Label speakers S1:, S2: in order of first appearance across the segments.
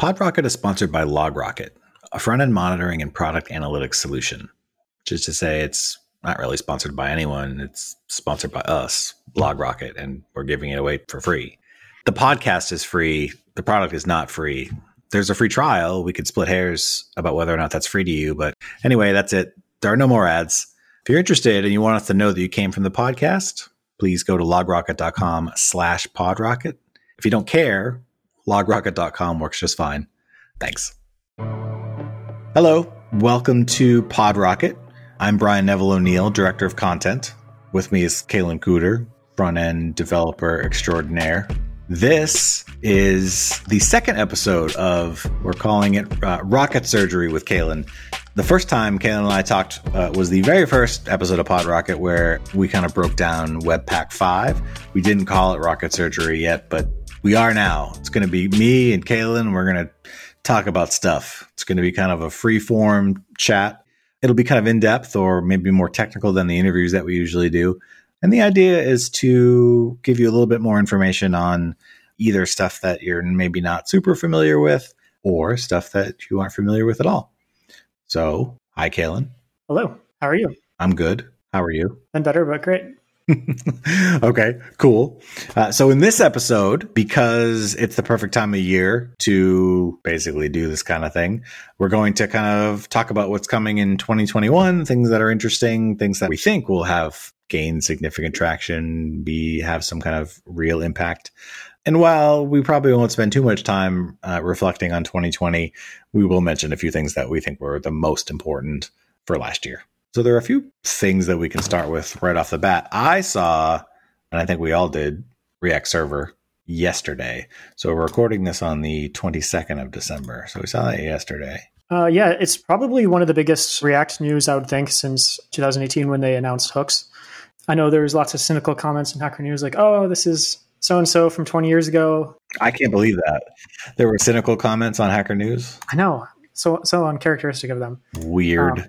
S1: PodRocket is sponsored by LogRocket, a front end monitoring and product analytics solution. Is to say, it's not really sponsored by anyone. It's sponsored by us, LogRocket, and we're giving it away for free. The podcast is free. The product is not free. There's a free trial. We could split hairs about whether or not that's free to you. But anyway, that's it. There are no more ads. If you're interested and you want us to know that you came from the podcast, please go to logrocket.com slash podrocket. If you don't care, logrocket.com works just fine. Thanks. Hello, welcome to PodRocket. I'm Brian Neville O'Neill, Director of Content. With me is Kalen Cooter, front end developer extraordinaire. This is the second episode of, we're calling it uh, Rocket Surgery with Kalen. The first time Kalen and I talked uh, was the very first episode of PodRocket where we kind of broke down Webpack 5. We didn't call it Rocket Surgery yet, but we are now. It's going to be me and Kalen. We're going to talk about stuff. It's going to be kind of a free form chat. It'll be kind of in depth or maybe more technical than the interviews that we usually do. And the idea is to give you a little bit more information on either stuff that you're maybe not super familiar with or stuff that you aren't familiar with at all. So, hi, Kalen.
S2: Hello. How are you?
S1: I'm good. How are you?
S2: I'm better, but great.
S1: okay, cool. Uh, so, in this episode, because it's the perfect time of year to basically do this kind of thing, we're going to kind of talk about what's coming in 2021, things that are interesting, things that we think will have gained significant traction, be have some kind of real impact. And while we probably won't spend too much time uh, reflecting on 2020, we will mention a few things that we think were the most important for last year. So there are a few things that we can start with right off the bat. I saw, and I think we all did, React Server yesterday. So we're recording this on the 22nd of December. So we saw that yesterday.
S2: Uh, yeah, it's probably one of the biggest React news, I would think, since 2018 when they announced hooks. I know there's lots of cynical comments in Hacker News like, oh, this is so and so from 20 years ago.
S1: I can't believe that. There were cynical comments on Hacker News.
S2: I know. So, so uncharacteristic of them.
S1: Weird. Um,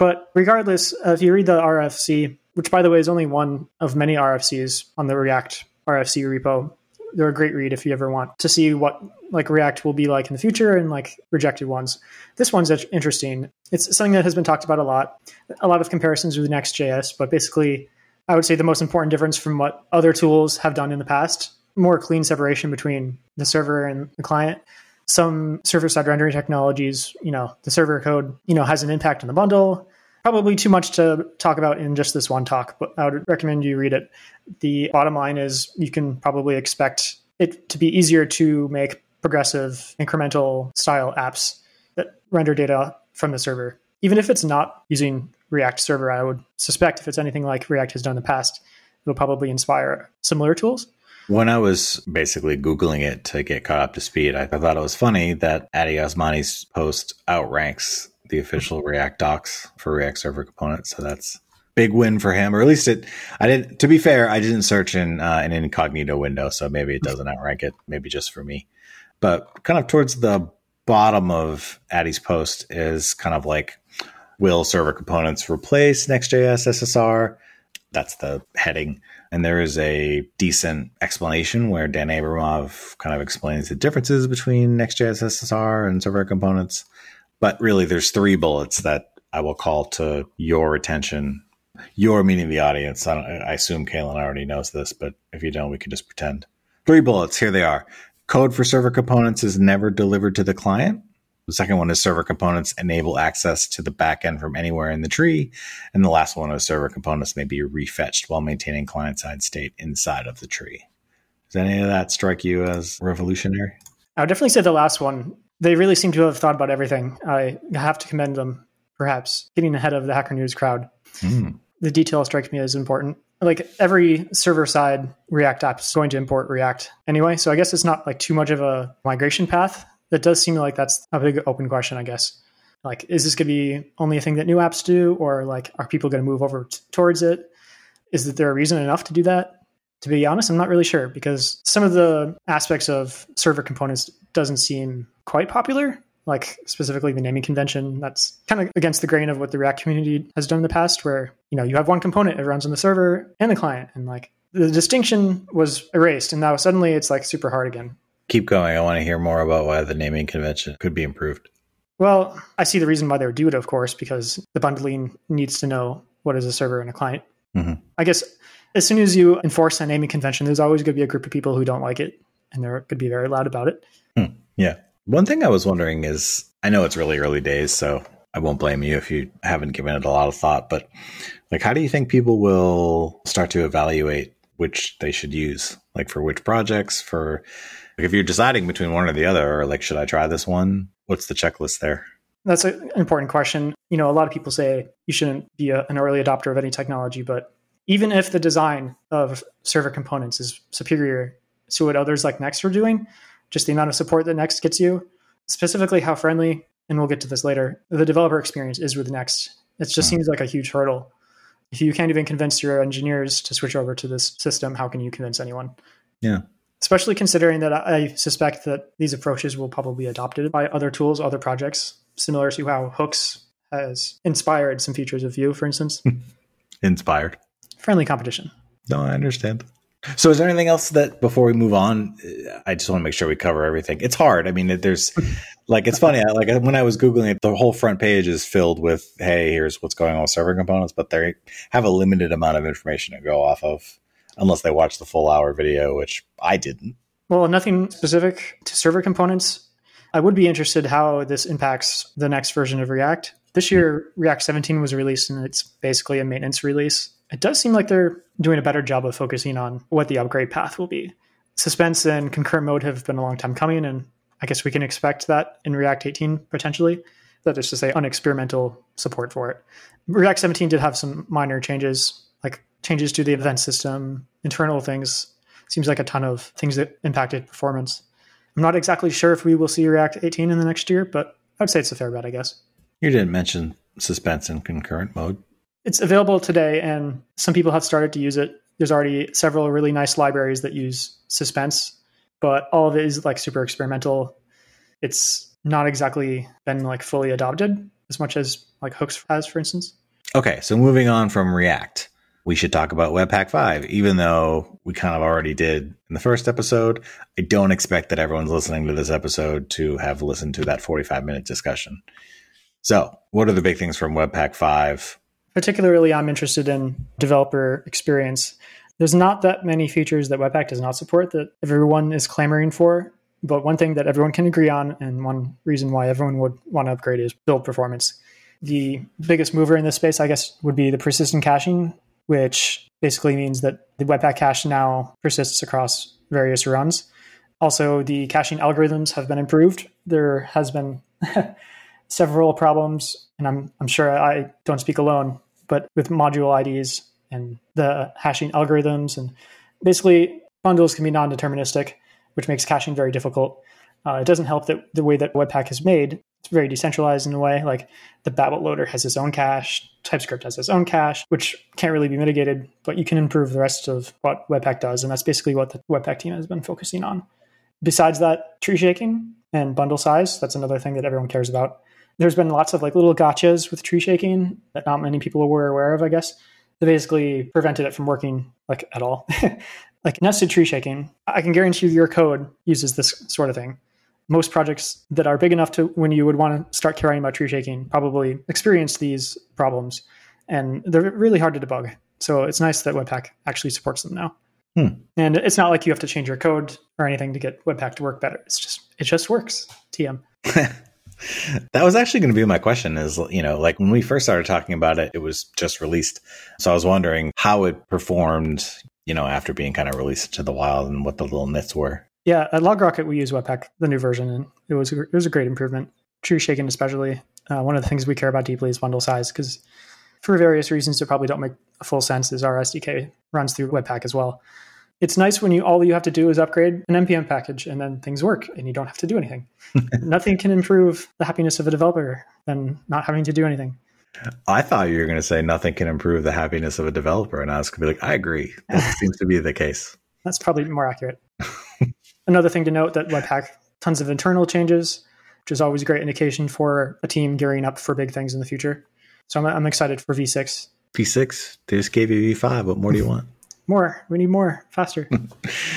S2: but regardless, uh, if you read the RFC, which by the way is only one of many RFCs on the React RFC repo, they're a great read if you ever want to see what like React will be like in the future and like rejected ones. This one's interesting. It's something that has been talked about a lot. A lot of comparisons with Next.js, but basically, I would say the most important difference from what other tools have done in the past, more clean separation between the server and the client some server side rendering technologies, you know, the server code, you know, has an impact on the bundle. Probably too much to talk about in just this one talk, but I would recommend you read it. The bottom line is you can probably expect it to be easier to make progressive incremental style apps that render data from the server. Even if it's not using React server, I would suspect if it's anything like React has done in the past, it'll probably inspire similar tools.
S1: When I was basically Googling it to get caught up to speed, I thought it was funny that Addy Osmani's post outranks the official React docs for React Server components. So that's big win for him, or at least it. I didn't. To be fair, I didn't search in uh, an incognito window, so maybe it doesn't outrank it. Maybe just for me, but kind of towards the bottom of Addy's post is kind of like, will server components replace Next.js SSR? That's the heading. And there is a decent explanation where Dan Abramov kind of explains the differences between Next.js SSR and server components. But really, there's three bullets that I will call to your attention. Your meaning the audience. I, I assume Kalen already knows this, but if you don't, we can just pretend. Three bullets. Here they are. Code for server components is never delivered to the client. The second one is server components enable access to the backend from anywhere in the tree. And the last one is server components may be refetched while maintaining client side state inside of the tree. Does any of that strike you as revolutionary?
S2: I would definitely say the last one. They really seem to have thought about everything. I have to commend them, perhaps, getting ahead of the Hacker News crowd. Mm. The detail strikes me as important. Like every server side React app is going to import React anyway. So I guess it's not like too much of a migration path that does seem like that's a big open question, I guess. Like, is this going to be only a thing that new apps do, or like, are people going to move over t- towards it? Is that there a reason enough to do that? To be honest, I'm not really sure because some of the aspects of server components doesn't seem quite popular. Like specifically the naming convention, that's kind of against the grain of what the React community has done in the past, where you know you have one component, it runs on the server and the client, and like the distinction was erased, and now suddenly it's like super hard again
S1: keep going. I want to hear more about why the naming convention could be improved.
S2: Well, I see the reason why they would do it, of course, because the bundling needs to know what is a server and a client.
S1: Mm-hmm.
S2: I guess as soon as you enforce a naming convention, there's always going to be a group of people who don't like it, and they're going to be very loud about it.
S1: Hmm. Yeah. One thing I was wondering is I know it's really early days, so I won't blame you if you haven't given it a lot of thought, but like, how do you think people will start to evaluate which they should use? Like, for which projects? For like, if you're deciding between one or the other, or like, should I try this one? What's the checklist there?
S2: That's an important question. You know, a lot of people say you shouldn't be a, an early adopter of any technology, but even if the design of server components is superior to what others like Next are doing, just the amount of support that Next gets you, specifically how friendly, and we'll get to this later, the developer experience is with Next. It just mm. seems like a huge hurdle. If you can't even convince your engineers to switch over to this system, how can you convince anyone?
S1: Yeah.
S2: Especially considering that I suspect that these approaches will probably be adopted by other tools, other projects, similar to how Hooks has inspired some features of Vue, for instance.
S1: inspired
S2: friendly competition.
S1: No, I understand. So, is there anything else that before we move on? I just want to make sure we cover everything. It's hard. I mean, there's like it's funny. I, like when I was googling it, the whole front page is filled with, "Hey, here's what's going on with server components," but they have a limited amount of information to go off of, unless they watch the full hour video, which I didn't.
S2: Well, nothing specific to server components. I would be interested how this impacts the next version of React. This year, React 17 was released, and it's basically a maintenance release it does seem like they're doing a better job of focusing on what the upgrade path will be. Suspense and concurrent mode have been a long time coming, and I guess we can expect that in React 18 potentially. That is to say, unexperimental support for it. React 17 did have some minor changes, like changes to the event system, internal things. Seems like a ton of things that impacted performance. I'm not exactly sure if we will see React 18 in the next year, but I'd say it's a fair bet, I guess.
S1: You didn't mention suspense and concurrent mode
S2: it's available today, and some people have started to use it. There's already several really nice libraries that use suspense, but all of it is like super experimental. It's not exactly been like fully adopted as much as like Hooks has, for instance.
S1: Okay, so moving on from React, we should talk about Webpack 5, even though we kind of already did in the first episode. I don't expect that everyone's listening to this episode to have listened to that 45 minute discussion. So, what are the big things from Webpack 5?
S2: Particularly, I'm interested in developer experience. There's not that many features that Webpack does not support that everyone is clamoring for. But one thing that everyone can agree on, and one reason why everyone would want to upgrade, is build performance. The biggest mover in this space, I guess, would be the persistent caching, which basically means that the Webpack cache now persists across various runs. Also, the caching algorithms have been improved. There has been several problems, and I'm, I'm sure I don't speak alone, but with module IDs and the hashing algorithms, and basically bundles can be non deterministic, which makes caching very difficult. Uh, it doesn't help that the way that Webpack is made, it's very decentralized in a way. Like the Babel loader has its own cache, TypeScript has its own cache, which can't really be mitigated, but you can improve the rest of what Webpack does. And that's basically what the Webpack team has been focusing on. Besides that, tree shaking and bundle size, that's another thing that everyone cares about there's been lots of like little gotchas with tree shaking that not many people were aware of, I guess. That basically prevented it from working like at all. like nested tree shaking, I can guarantee you your code uses this sort of thing. Most projects that are big enough to when you would want to start caring about tree shaking probably experience these problems, and they're really hard to debug. So it's nice that Webpack actually supports them now.
S1: Hmm.
S2: And it's not like you have to change your code or anything to get Webpack to work better. It's just it just works. TM.
S1: that was actually going to be my question is, you know, like when we first started talking about it, it was just released. So I was wondering how it performed, you know, after being kind of released to the wild and what the little nits were.
S2: Yeah, at LogRocket, we use Webpack, the new version, and it was, it was a great improvement. Tree shaking, especially. Uh, one of the things we care about deeply is bundle size because for various reasons that probably don't make full sense is our SDK runs through Webpack as well it's nice when you all you have to do is upgrade an npm package and then things work and you don't have to do anything. Nothing can improve the happiness of a developer than not having to do anything.
S1: I thought you were going to say nothing can improve the happiness of a developer and i was going to be like i agree. That seems to be the case.
S2: That's probably more accurate. Another thing to note that webpack tons of internal changes which is always a great indication for a team gearing up for big things in the future. So i'm, I'm excited for v6
S1: v6 they just gave you v5 what more do you want
S2: more. We need more faster.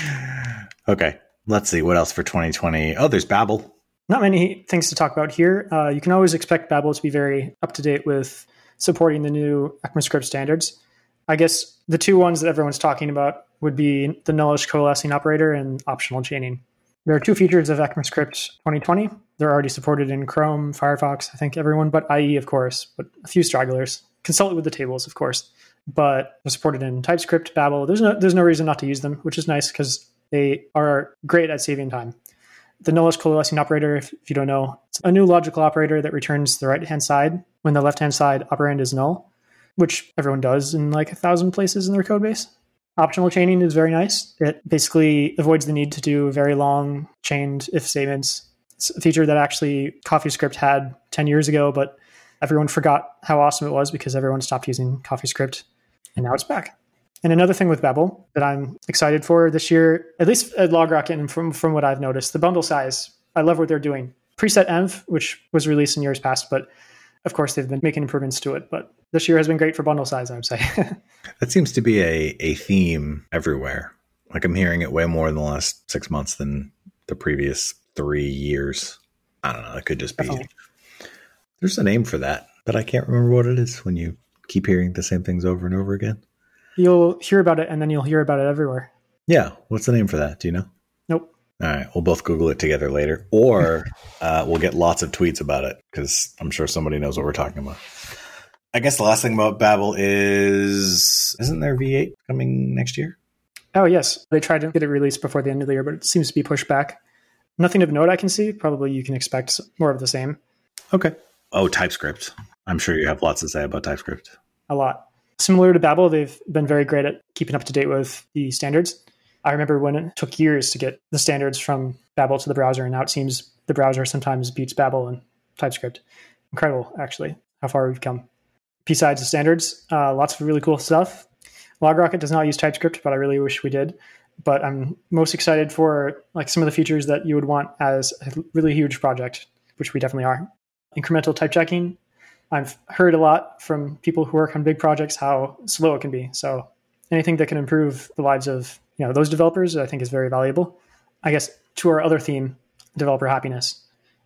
S1: okay. Let's see what else for 2020. Oh, there's Babel.
S2: Not many things to talk about here. Uh, you can always expect Babel to be very up to date with supporting the new ECMAScript standards. I guess the two ones that everyone's talking about would be the nullish coalescing operator and optional chaining. There are two features of ECMAScript 2020. They're already supported in Chrome, Firefox, I think everyone but IE, of course, but a few stragglers. Consult with the tables, of course. But they're supported in TypeScript, Babel. There's no, there's no reason not to use them, which is nice because they are great at saving time. The nullish coalescing operator, if, if you don't know, it's a new logical operator that returns the right hand side when the left hand side operand is null, which everyone does in like a thousand places in their code base. Optional chaining is very nice. It basically avoids the need to do very long chained if statements. It's a feature that actually CoffeeScript had 10 years ago, but everyone forgot how awesome it was because everyone stopped using CoffeeScript, and now it's back. And another thing with Babel that I'm excited for this year, at least at LogRocket and from, from what I've noticed, the bundle size. I love what they're doing. Preset env, which was released in years past, but of course they've been making improvements to it. But this year has been great for bundle size, I would say.
S1: that seems to be a, a theme everywhere. Like I'm hearing it way more in the last six months than the previous three years. I don't know. It could just be. Definitely. There's a name for that, but I can't remember what it is when you keep hearing the same things over and over again.
S2: You'll hear about it and then you'll hear about it everywhere.
S1: Yeah. What's the name for that? Do you know?
S2: Nope.
S1: All right. We'll both Google it together later, or uh, we'll get lots of tweets about it because I'm sure somebody knows what we're talking about. I guess the last thing about Babel is isn't there V8 coming next year?
S2: Oh, yes. They tried to get it released before the end of the year, but it seems to be pushed back. Nothing of note I can see. Probably you can expect more of the same.
S1: Okay. Oh, TypeScript. I'm sure you have lots to say about TypeScript.
S2: A lot. Similar to Babel, they've been very great at keeping up to date with the standards. I remember when it took years to get the standards from Babel to the browser, and now it seems the browser sometimes beats Babel and TypeScript. Incredible, actually, how far we've come. Besides the standards, uh, lots of really cool stuff. LogRocket does not use TypeScript, but I really wish we did. But I'm most excited for like some of the features that you would want as a really huge project, which we definitely are. Incremental type checking, I've heard a lot from people who work on big projects how slow it can be. So anything that can improve the lives of you know those developers, I think is very valuable. I guess to our other theme, developer happiness.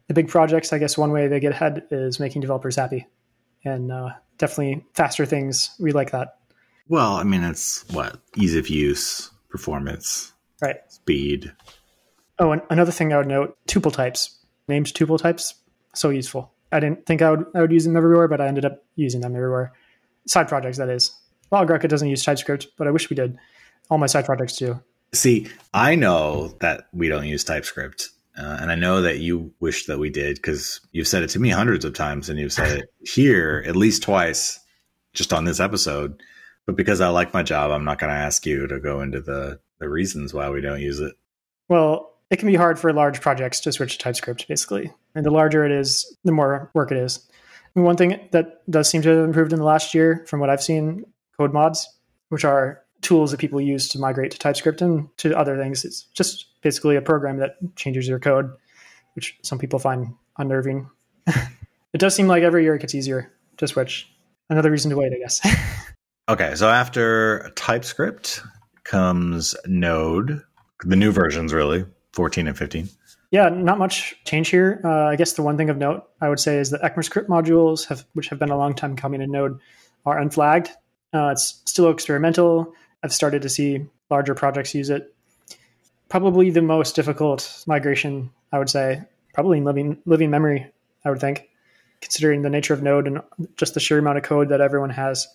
S2: The big projects, I guess one way they get ahead is making developers happy, and uh, definitely faster things. We like that.
S1: Well, I mean, it's what ease of use, performance,
S2: right,
S1: speed.
S2: Oh, and another thing I would note: tuple types, named tuple types, so useful. I didn't think I would I would use them everywhere, but I ended up using them everywhere. Side projects, that is. LogRocket doesn't use TypeScript, but I wish we did. All my side projects do.
S1: See, I know that we don't use TypeScript, uh, and I know that you wish that we did because you've said it to me hundreds of times, and you've said it here at least twice, just on this episode. But because I like my job, I'm not going to ask you to go into the the reasons why we don't use it.
S2: Well, it can be hard for large projects to switch to TypeScript, basically. And the larger it is, the more work it is. And one thing that does seem to have improved in the last year, from what I've seen, code mods, which are tools that people use to migrate to TypeScript and to other things. It's just basically a program that changes your code, which some people find unnerving. it does seem like every year it gets easier to switch. Another reason to wait, I guess.
S1: okay, so after TypeScript comes Node, the new versions, really. 14 and 15?
S2: Yeah, not much change here. Uh, I guess the one thing of note I would say is that ECMAScript modules, have, which have been a long time coming in Node, are unflagged. Uh, it's still experimental. I've started to see larger projects use it. Probably the most difficult migration, I would say, probably in living living memory. I would think, considering the nature of Node and just the sheer amount of code that everyone has.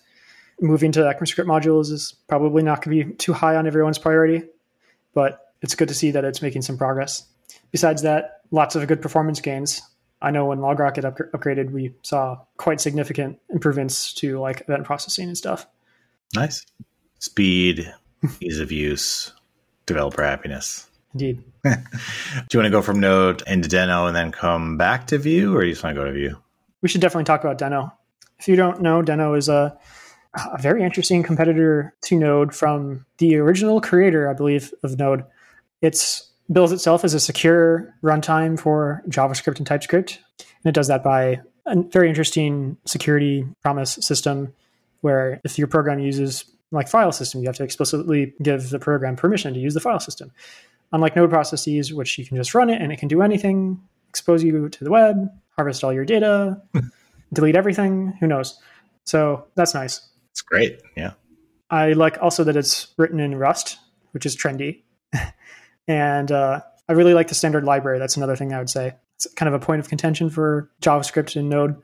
S2: Moving to ECMAScript modules is probably not going to be too high on everyone's priority, but it's good to see that it's making some progress. Besides that, lots of good performance gains. I know when LogRocket up- upgraded, we saw quite significant improvements to like event processing and stuff.
S1: Nice. Speed, ease of use, developer happiness.
S2: Indeed.
S1: do you want to go from Node into Deno and then come back to Vue, or do you just want to go to Vue?
S2: We should definitely talk about Deno. If you don't know, Deno is a, a very interesting competitor to Node from the original creator, I believe, of Node. It's bills itself as a secure runtime for JavaScript and TypeScript. And it does that by a very interesting security promise system where if your program uses like file system, you have to explicitly give the program permission to use the file system. unlike node processes, which you can just run it and it can do anything, expose you to the web, harvest all your data, delete everything. Who knows? So that's nice.
S1: It's great. Yeah.
S2: I like also that it's written in Rust, which is trendy. and uh, I really like the standard library. That's another thing I would say. It's kind of a point of contention for JavaScript and Node.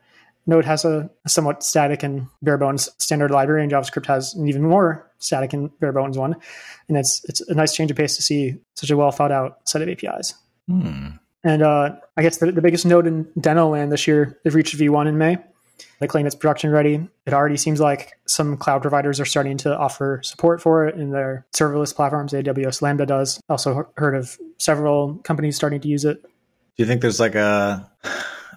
S2: Node has a, somewhat static and bare bones standard library, and JavaScript has an even more static and bare bones one. And it's it's a nice change of pace to see such a well thought out set of APIs.
S1: Hmm.
S2: And uh, I guess the, the biggest node in Deno land this year, they've reached V1 in May. They claim it's production ready. It already seems like some cloud providers are starting to offer support for it in their serverless platforms. AWS Lambda does. Also heard of several companies starting to use it.
S1: Do you think there's like a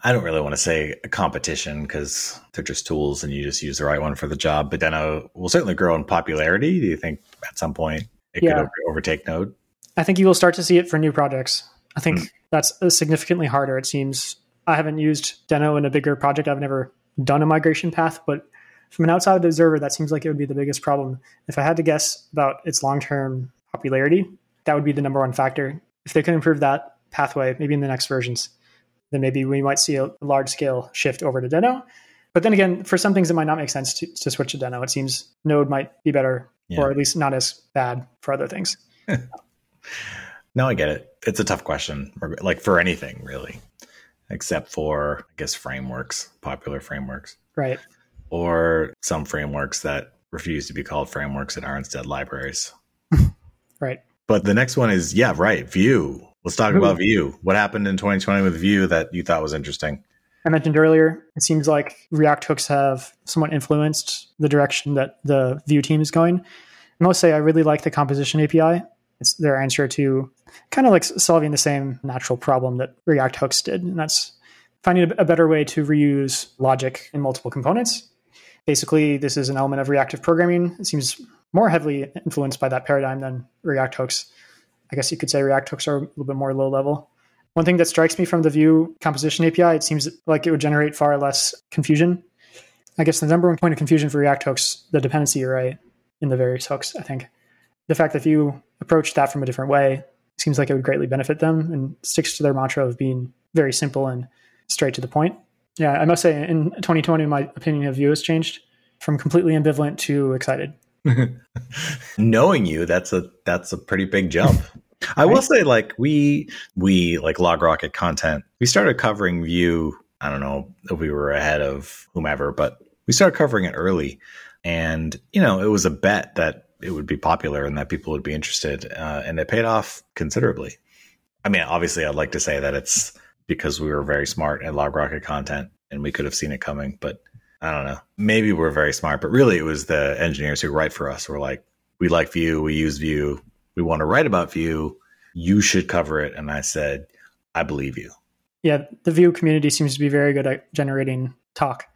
S1: I don't really want to say a competition because they're just tools and you just use the right one for the job. But Deno will certainly grow in popularity. Do you think at some point it
S2: Yeah.
S1: could overtake Node?
S2: I think you will start to see it for new projects. I think
S1: Hmm.
S2: that's significantly harder. It seems. I haven't used Deno in a bigger project. I've never done a migration path, but from an outside observer, that seems like it would be the biggest problem. If I had to guess about its long term popularity, that would be the number one factor. If they could improve that pathway, maybe in the next versions, then maybe we might see a large scale shift over to Deno. But then again, for some things, it might not make sense to, to switch to Deno. It seems Node might be better,
S1: Yeah.
S2: or at least not as bad for other things.
S1: No, I get it. It's a tough question, like for anything really, except for I guess frameworks, popular frameworks,
S2: Right.
S1: or some frameworks that refuse to be called frameworks and are instead libraries.
S2: Right.
S1: But the next one is yeah, right. Vue. Let's talk
S2: Ooh.
S1: about Vue. What happened in 2020 with Vue that you thought was interesting?
S2: I mentioned earlier, it seems like React hooks have somewhat influenced the direction that the Vue team is going. I must say, I really like the composition API. It's their answer to kind of like solving the same natural problem that React hooks did, and that's finding a, better way to reuse logic in multiple components. Basically, this is an element of reactive programming. It seems more heavily influenced by that paradigm than React hooks. I guess you could say React hooks are a little bit more low level. One thing that strikes me from the Vue composition API, it seems like it would generate far less confusion. I guess the number one point of confusion for React hooks, the dependency array in the various hooks, I think. The fact that if you approach that from a different way seems like it would greatly benefit them and sticks to their mantra of being very simple and straight to the point. Yeah, I must say, in 2020, my opinion of Vue has changed from completely ambivalent to excited.
S1: Knowing you, that's a that's a pretty big jump. I will say, like we we like LogRocket content. We started covering Vue. I don't know if we were ahead of whomever, but we started covering it early, and you know it was a bet that it would be popular and that people would be interested, uh, and it paid off considerably. I mean, obviously, I'd like to say that it's because we were very smart at LogRocket content and we could have seen it coming, but I don't know. Maybe we're very smart, but really it was the engineers who write for us. We're like, we like Vue, we use Vue, we want to write about Vue. You should cover it. And I said, I believe you.
S2: Yeah, the Vue community seems to be very good at generating talk.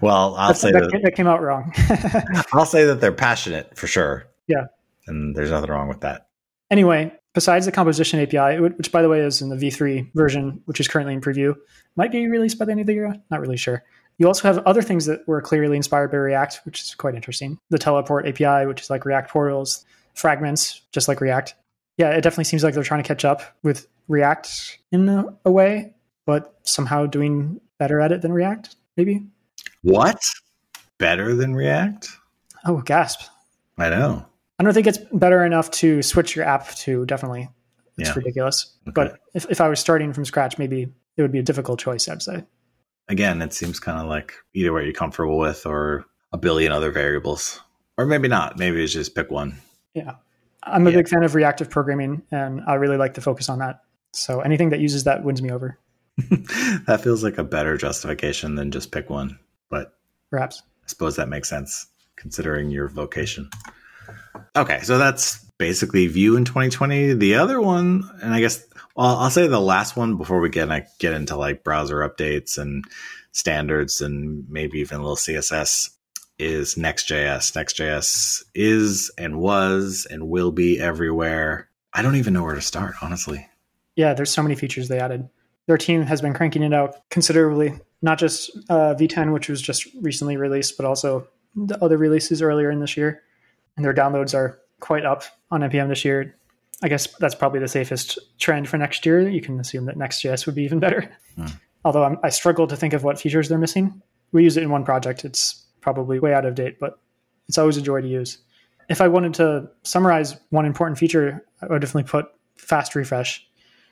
S1: Well, I'll
S2: That's-
S1: say
S2: that,
S1: that
S2: that came out wrong.
S1: I'll say that they're passionate for sure.
S2: Yeah.
S1: And there's nothing wrong with that.
S2: Anyway, besides the composition API, which by the way is in the V3 version, which is currently in preview, might be released by the end of the year. Not really sure. You also have other things that were clearly inspired by React, which is quite interesting. The teleport API, which is like React portals, fragments, just like React. Yeah, it definitely seems like they're trying to catch up with React in a, a way, but somehow doing better at it than React, maybe.
S1: What? Better than React?
S2: Oh, gasp.
S1: I know.
S2: I don't think it's better enough to switch your app to, definitely. It's
S1: Yeah.
S2: ridiculous.
S1: Okay.
S2: But if, if I was starting from scratch, maybe it would be a difficult choice, I'd say.
S1: Again, it seems kind of like either what you're comfortable with or a billion other variables. Or maybe not. Maybe it's just pick one. Yeah.
S2: I'm a
S1: Yeah.
S2: big fan of reactive programming, and I really like the focus on that. So anything that uses that wins me over,
S1: that feels like a better justification than just pick one. But
S2: perhaps.
S1: I suppose that makes sense considering your vocation. Okay, so that's basically Vue in 2020. The other one, and I guess well, I'll say the last one before we get I get into like browser updates and standards and maybe even a little CSS is Next.js. Next.js is and was and will be everywhere. I don't even know where to start, honestly.
S2: Yeah, there's so many features they added. Their team has been cranking it out considerably, not just uh, V10, which was just recently released, but also the other releases earlier in this year. And their downloads are quite up on NPM this year. I guess that's probably the safest trend for next year. You can assume that Next.js would be even better. Hmm. Although I'm, I struggle to think of what features they're missing. We use it in one project. It's probably way out of date, but it's always a joy to use. If I wanted to summarize one important feature, I would definitely put fast refresh.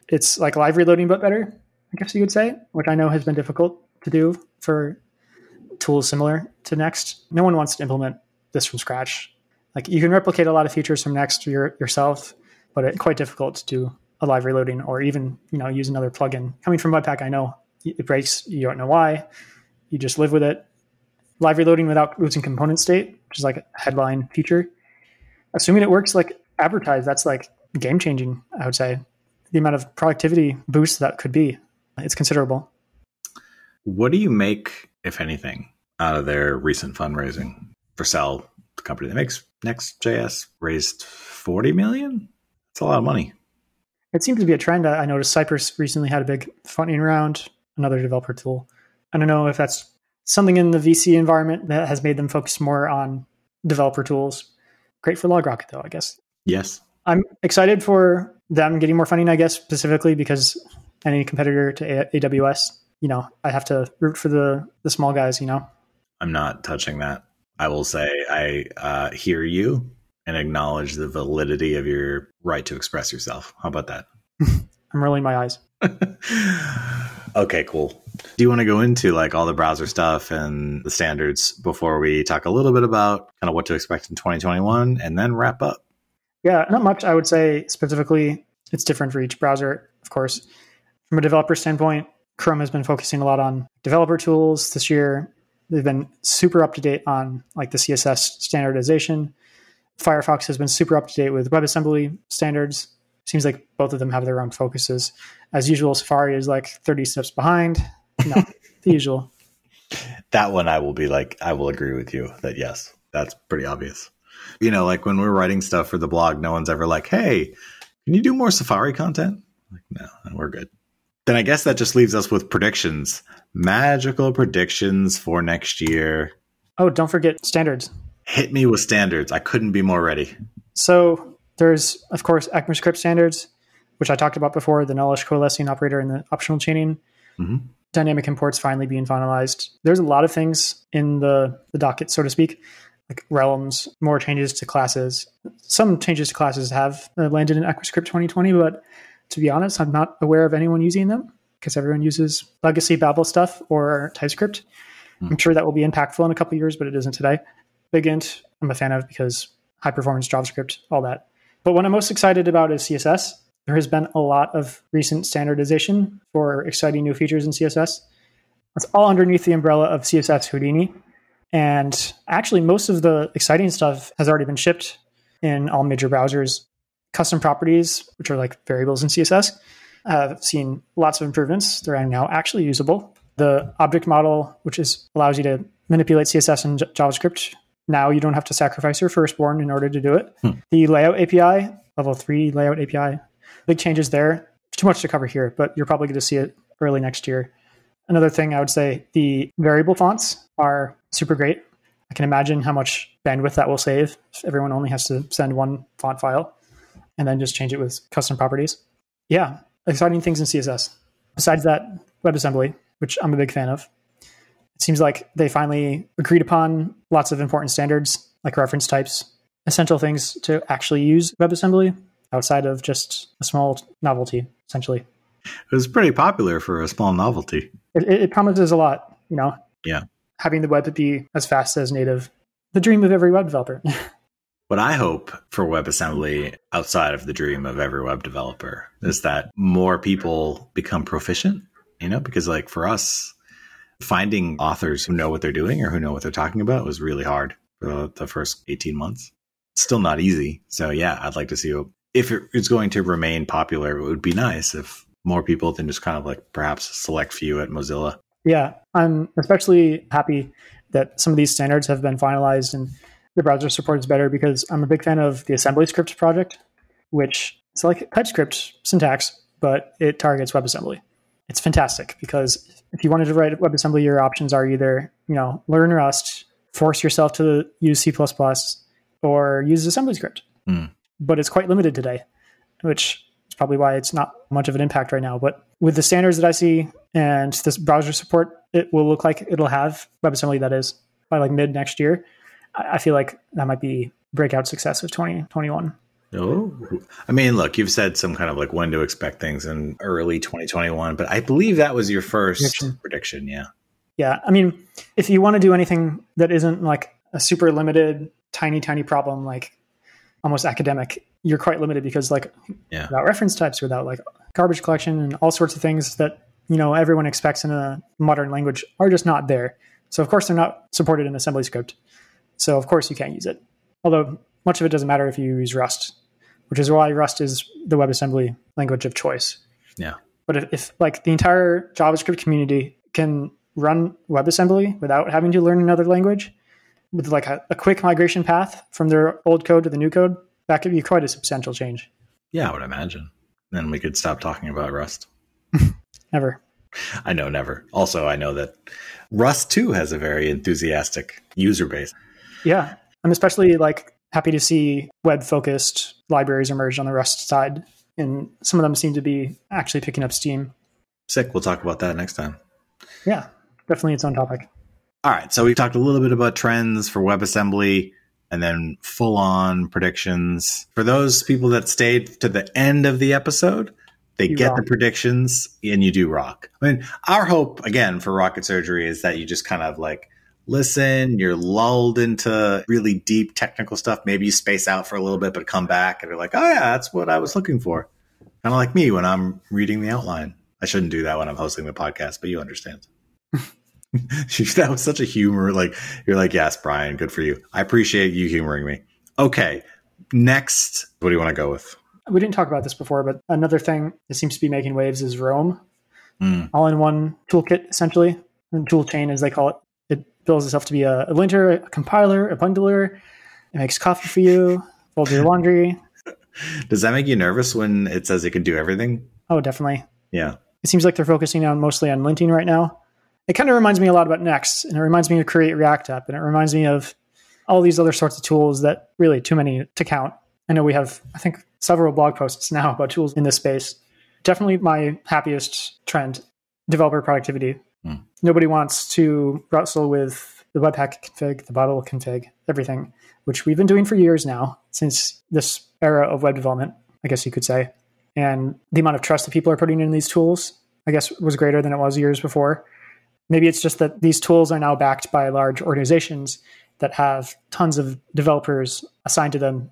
S2: It's like live reloading, but better, I guess you could say, which I know has been difficult to do for tools similar to Next. No one wants to implement this from scratch. Like you can replicate a lot of features from Next your, yourself, but it's quite difficult to do a live reloading or even you know use another plugin. Coming from Webpack, I know it breaks. You don't know why. You just live with it. Live reloading without losing component state, which is like a headline feature. Assuming it works like advertised, that's like game changing. I would say the amount of productivity boost that could be, it's considerable.
S1: What do you make, if anything, out of their recent fundraising Vercel, the company that makes Next.js, raised forty million? That's a lot of money.
S2: It seems to be a trend. I noticed Cypress recently had a big funding round, another developer tool. I don't know if that's something in the VC environment that has made them focus more on developer tools. Great for LogRocket, though, I guess.
S1: Yes.
S2: I'm excited for them getting more funding, I guess, specifically because any competitor to AWS, you know, I have to root for the the small guys, you know.
S1: I'm not touching that. I will say I uh, hear you and acknowledge the validity of your right to express yourself. How about that?
S2: I'm rolling my eyes.
S1: okay, cool. Do you want to go into like all the browser stuff and the standards before we talk a little bit about kind of what to expect in 2021 and then wrap up?
S2: Yeah, not much. I would say specifically, it's different for each browser, of course. From a developer standpoint, Chrome has been focusing a lot on developer tools this year. They've been super up to date on like the CSS standardization. Firefox has been super up to date with WebAssembly standards. Seems like both of them have their own focuses. As usual, Safari is like 30 steps behind. No, the usual.
S1: That one I will be like, I will agree with you that yes, that's pretty obvious. You know, like when we're writing stuff for the blog, no one's ever like, hey, can you do more Safari content? Like, no, we're good. Then I guess that just leaves us with predictions. Magical predictions for next year.
S2: Oh, don't forget standards.
S1: Hit me with standards. I couldn't be more ready.
S2: So there's, of course, ECMAScript standards, which I talked about before, the nullish coalescing operator and the optional chaining. Mm-hmm. Dynamic imports finally being finalized. There's a lot of things in the, the docket, so to speak, like realms, more changes to classes. Some changes to classes have landed in ECMAScript 2020, but to be honest, I'm not aware of anyone using them because everyone uses legacy Babel stuff or TypeScript. Mm-hmm. I'm sure that will be impactful in a couple years, but it isn't today. BigInt, I'm a fan of because high performance JavaScript, all that. But what I'm most excited about is CSS. There has been a lot of recent standardization for exciting new features in CSS. It's all underneath the umbrella of CSS Houdini. And actually, most of the exciting stuff has already been shipped in all major browsers. Custom properties, which are like variables in CSS, have seen lots of improvements. They're now actually usable. The object model, which is allows you to manipulate CSS and JavaScript, now you don't have to sacrifice your firstborn in order to do it. Hmm. The layout API, level three layout API, big changes there. Too much to cover here, but you're probably going to see it early next year. Another thing I would say the variable fonts are super great. I can imagine how much bandwidth that will save if everyone only has to send one font file and then just change it with custom properties. Yeah, exciting things in CSS. Besides that, WebAssembly, which I'm a big fan of. It seems like they finally agreed upon lots of important standards like reference types, essential things to actually use WebAssembly outside of just a small novelty, essentially.
S1: It was pretty popular for a small novelty.
S2: It, it, promises a lot, you know?
S1: Yeah.
S2: Having the web be as fast as native, the dream of every web developer.
S1: what I hope for WebAssembly outside of the dream of every web developer is that more people become proficient, you know, because like for us, finding authors who know what they're doing or who know what they're talking about was really hard for the first 18 months. still not easy. So yeah, I'd like to see if it's going to remain popular, it would be nice if more people than just kind of like perhaps select few at Mozilla.
S2: Yeah, I'm especially happy that some of these standards have been finalized and the browser support is better because I'm a big fan of the AssemblyScript project, which it's like TypeScript syntax, but it targets WebAssembly. It's fantastic because if you wanted to write WebAssembly, your options are either, you know, learn Rust, force yourself to use C++, or use AssemblyScript. Mm. But it's quite limited today. which is probably why it's not much of an impact right now. But with the standards that I see and this browser support, it will look like it'll have WebAssembly that is by like mid next year. I feel like that might be breakout success of 2021.
S1: Oh, I mean, look, you've said some kind of like when to expect things in early 2021, but I believe that was your first prediction. prediction yeah.
S2: Yeah. I mean, if you want to do anything that isn't like a super limited, tiny, tiny problem, like almost academic, you're quite limited because like yeah. without reference types, without like garbage collection and all sorts of things that, you know, everyone expects in a modern language are just not there. So of course they're not supported in AssemblyScript. So of course you can't use it. Although much of it doesn't matter if you use Rust, which is why Rust is the WebAssembly language of choice.
S1: Yeah.
S2: But if, if like the entire JavaScript community can run WebAssembly without having to learn another language with like a, a quick migration path from their old code to the new code, that could be quite a substantial change.
S1: Yeah, I would imagine. Then we could stop talking about Rust.
S2: never.
S1: I know, never. Also, I know that Rust too has a very enthusiastic user base.
S2: Yeah. I'm especially like happy to see web focused libraries emerge on the Rust side. And some of them seem to be actually picking up steam.
S1: Sick. We'll talk about that next time.
S2: Yeah, definitely its own topic.
S1: All right. So we talked a little bit about trends for WebAssembly and then full on predictions. For those people that stayed to the end of the episode, they you get rock. the predictions and you do rock. I mean, our hope again for rocket surgery is that you just kind of like listen, you're lulled into really deep technical stuff. Maybe you space out for a little bit, but come back and you're like, oh, yeah, that's what I was looking for. Kind of like me when I'm reading the outline. I shouldn't do that when I'm hosting the podcast, but you understand. that was such a humor. Like, you're like, yes, Brian, good for you. I appreciate you humoring me. Okay. Next, what do you want to go with?
S2: We didn't talk about this before, but another thing that seems to be making waves is Rome. Mm. All in one toolkit, essentially, and tool chain, as they call it bills itself to be a, a linter, a compiler, a bundler. It makes coffee for you, folds your laundry.
S1: Does that make you nervous when it says it can do everything?
S2: Oh, definitely.
S1: Yeah.
S2: It seems like they're focusing on mostly on linting right now. It kind of reminds me a lot about Next, and it reminds me of Create React App, and it reminds me of all these other sorts of tools that really too many to count. I know we have, I think, several blog posts now about tools in this space. Definitely my happiest trend developer productivity. Mm. Nobody wants to wrestle with the Webpack config, the Babel config, everything, which we've been doing for years now, since this era of web development, I guess you could say. And the amount of trust that people are putting in these tools, I guess, was greater than it was years before. Maybe it's just that these tools are now backed by large organizations that have tons of developers assigned to them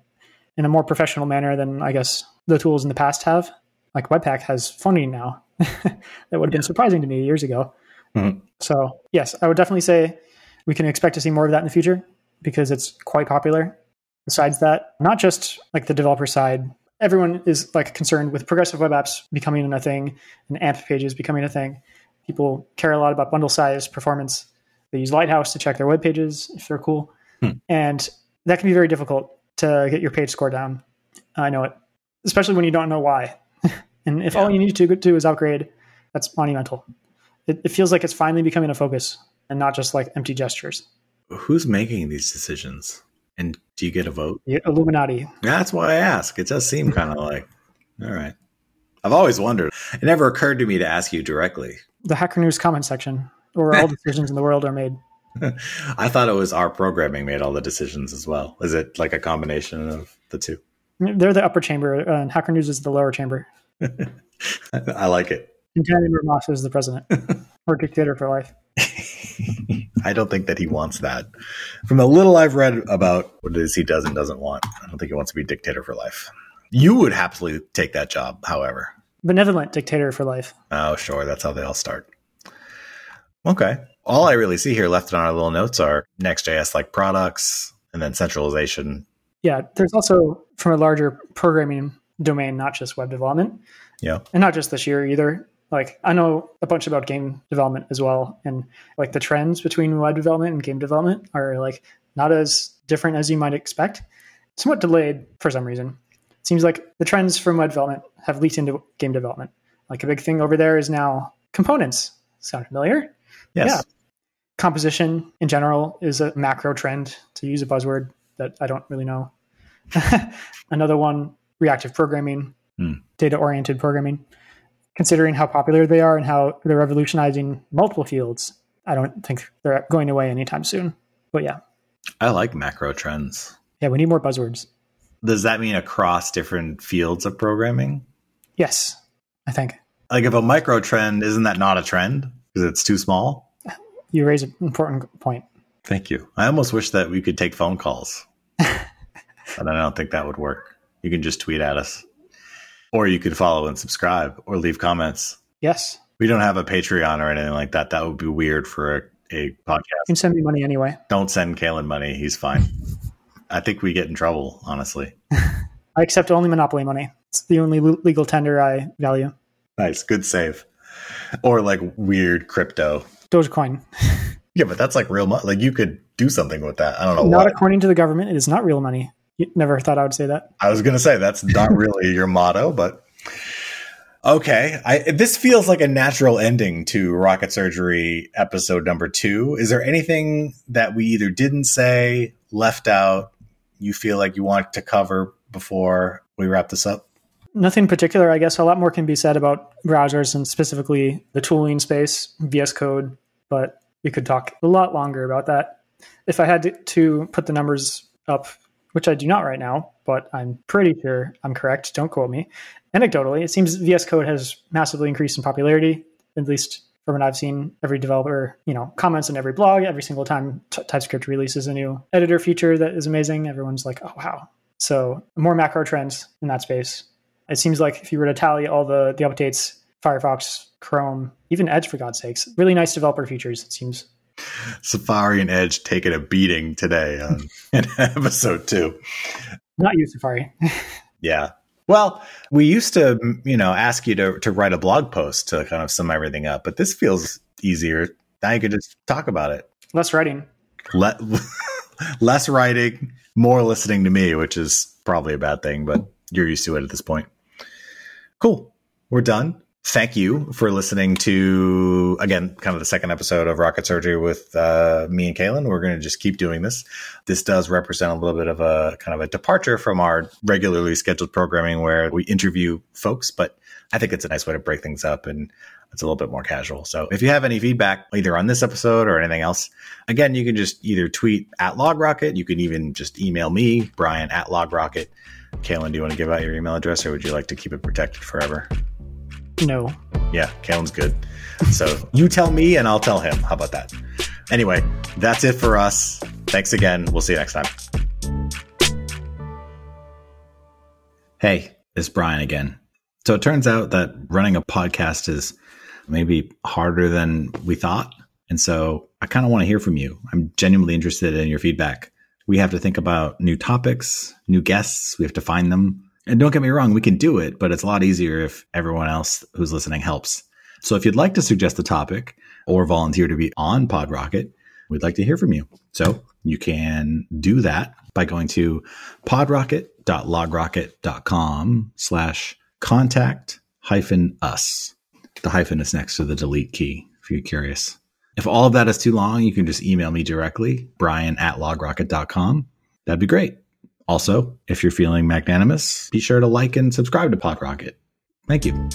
S2: in a more professional manner than I guess the tools in the past have. Like Webpack has funding now. that would have been surprising to me years ago. Mm-hmm. So, yes, I would definitely say we can expect to see more of that in the future because it's quite popular. Besides that, not just like the developer side, everyone is like concerned with progressive web apps becoming a thing and AMP pages becoming a thing. People care a lot about bundle size, performance. They use Lighthouse to check their web pages if they're cool. Hmm. And that can be very difficult to get your page score down. I know it, especially when you don't know why. and if yeah. all you need to do is upgrade, that's monumental it, it feels like it's finally becoming a focus and not just like empty gestures.
S1: Who's making these decisions? And do you get a vote?
S2: The Illuminati.
S1: That's why I ask. It does seem kind of like, all right. I've always wondered. It never occurred to me to ask you directly.
S2: The Hacker News comment section, where all decisions in the world are made.
S1: I thought it was our programming made all the decisions as well. Is it like a combination of the two?
S2: They're the upper chamber, and Hacker News is the lower chamber.
S1: I like it.
S2: And Tanner Moss is the president or dictator for life.
S1: I don't think that he wants that. From the little I've read about what it is he does and doesn't want, I don't think he wants to be dictator for life. You would happily take that job, however.
S2: Benevolent dictator for life.
S1: Oh, sure. That's how they all start. Okay. All I really see here left on our little notes are Next.js like products and then centralization.
S2: Yeah. There's also, from a larger programming domain, not just web development.
S1: Yeah.
S2: And not just this year either like I know a bunch about game development as well, and like the trends between web development and game development are like not as different as you might expect. Somewhat delayed for some reason. It seems like the trends from web development have leaked into game development. Like a big thing over there is now components. Sound familiar?
S1: Yes. Yeah.
S2: Composition in general is a macro trend, to use a buzzword that I don't really know. Another one, reactive programming,
S1: Hmm.
S2: data oriented programming. Considering how popular they are and how they're revolutionizing multiple fields, I don't think they're going away anytime soon. But yeah,
S1: I like macro trends.
S2: yeah, we need more buzzwords.
S1: Does that mean across different fields of programming?
S2: Yes, I think
S1: Like if a micro trend, isn't that not a trend because it's too small?
S2: you raise an important point.
S1: Thank you. I almost wish that we could take phone calls, but I don't think that would work. You can just tweet at us, or you could follow and subscribe, or leave comments.
S2: Yes,
S1: We don't have a Patreon or anything like that. That would be weird for a, a podcast.
S2: you can send me money anyway.
S1: Don't send Kalen money. He's fine. I think we get in trouble, honestly.
S2: I accept only monopoly money. It's the only legal tender I value.
S1: Nice. Good save. Or like weird crypto.
S2: Dogecoin.
S1: Yeah, but that's like real money. Like you could do something with that. I don't know
S2: Not
S1: what.
S2: according to the government. It is not real money. You never thought I would say that.
S1: I was going to say that's not really your motto, but okay. I this feels like a natural ending to Rocket Surgery episode number 2. Is there anything that we either didn't say, left out, you feel like you want to cover before we wrap this up?
S2: Nothing particular, I guess. A lot more can be said about browsers and specifically the tooling space, VS Code, but we could talk a lot longer about that. If I had to put the numbers up, which I do not right now, but I'm pretty sure I'm correct, don't quote me. Anecdotally, it seems VS Code has massively increased in popularity, at least from what I've seen. Every developer, you know, comments on every blog every single time TypeScript releases a new editor feature that is amazing. Everyone's like, oh, wow. So more macro trends in that space. It seems like if you were to tally all the the updates, Firefox, Chrome, even Edge for God's sakes, really nice developer features. It seems.
S1: Safari and Edge taking a beating today on in episode 2.
S2: Not you, Safari.
S1: Yeah. Well, we used to, you know, ask you to, to write a blog post to kind of sum everything up, but this feels easier. Now you could just talk about it.
S2: Less writing.
S1: Let, less writing, more listening to me, which is probably a bad thing, but you're used to it at this point. Cool. We're done. Thank you for listening to, again, kind of the second episode of Rocket Surgery with uh, me and Kaylin. We're going to just keep doing this. This does represent a little bit of a kind of a departure from our regularly scheduled programming where we interview folks, but I think it's a nice way to break things up and it's a little bit more casual. So if you have any feedback either on this episode or anything else, again, you can just either tweet at LogRocket. You can even just email me, Brian at LogRocket. Kaylin, do you want to give out your email address or would you like to keep it protected forever?
S2: No.
S1: Yeah, Kalen's good. So you tell me and I'll tell him. How about that? Anyway, that's it for us. Thanks again. We'll see you next time. Hey, it's Brian again. So it turns out that running a podcast is maybe harder than we thought. And so I kind of want to hear from you. I'm genuinely interested in your feedback. We have to think about new topics, new guests. We have to find them. And don't get me wrong, we can do it, but it's a lot easier if everyone else who's listening helps. So if you'd like to suggest a topic or volunteer to be on PodRocket, we'd like to hear from you. So you can do that by going to podrocket.logrocket.com slash contact hyphen us. The hyphen is next to the delete key if you're curious. If all of that is too long, you can just email me directly, brian at logrocket.com. That'd be great. Also, if you're feeling magnanimous, be sure to like and subscribe to PodRocket. Thank you.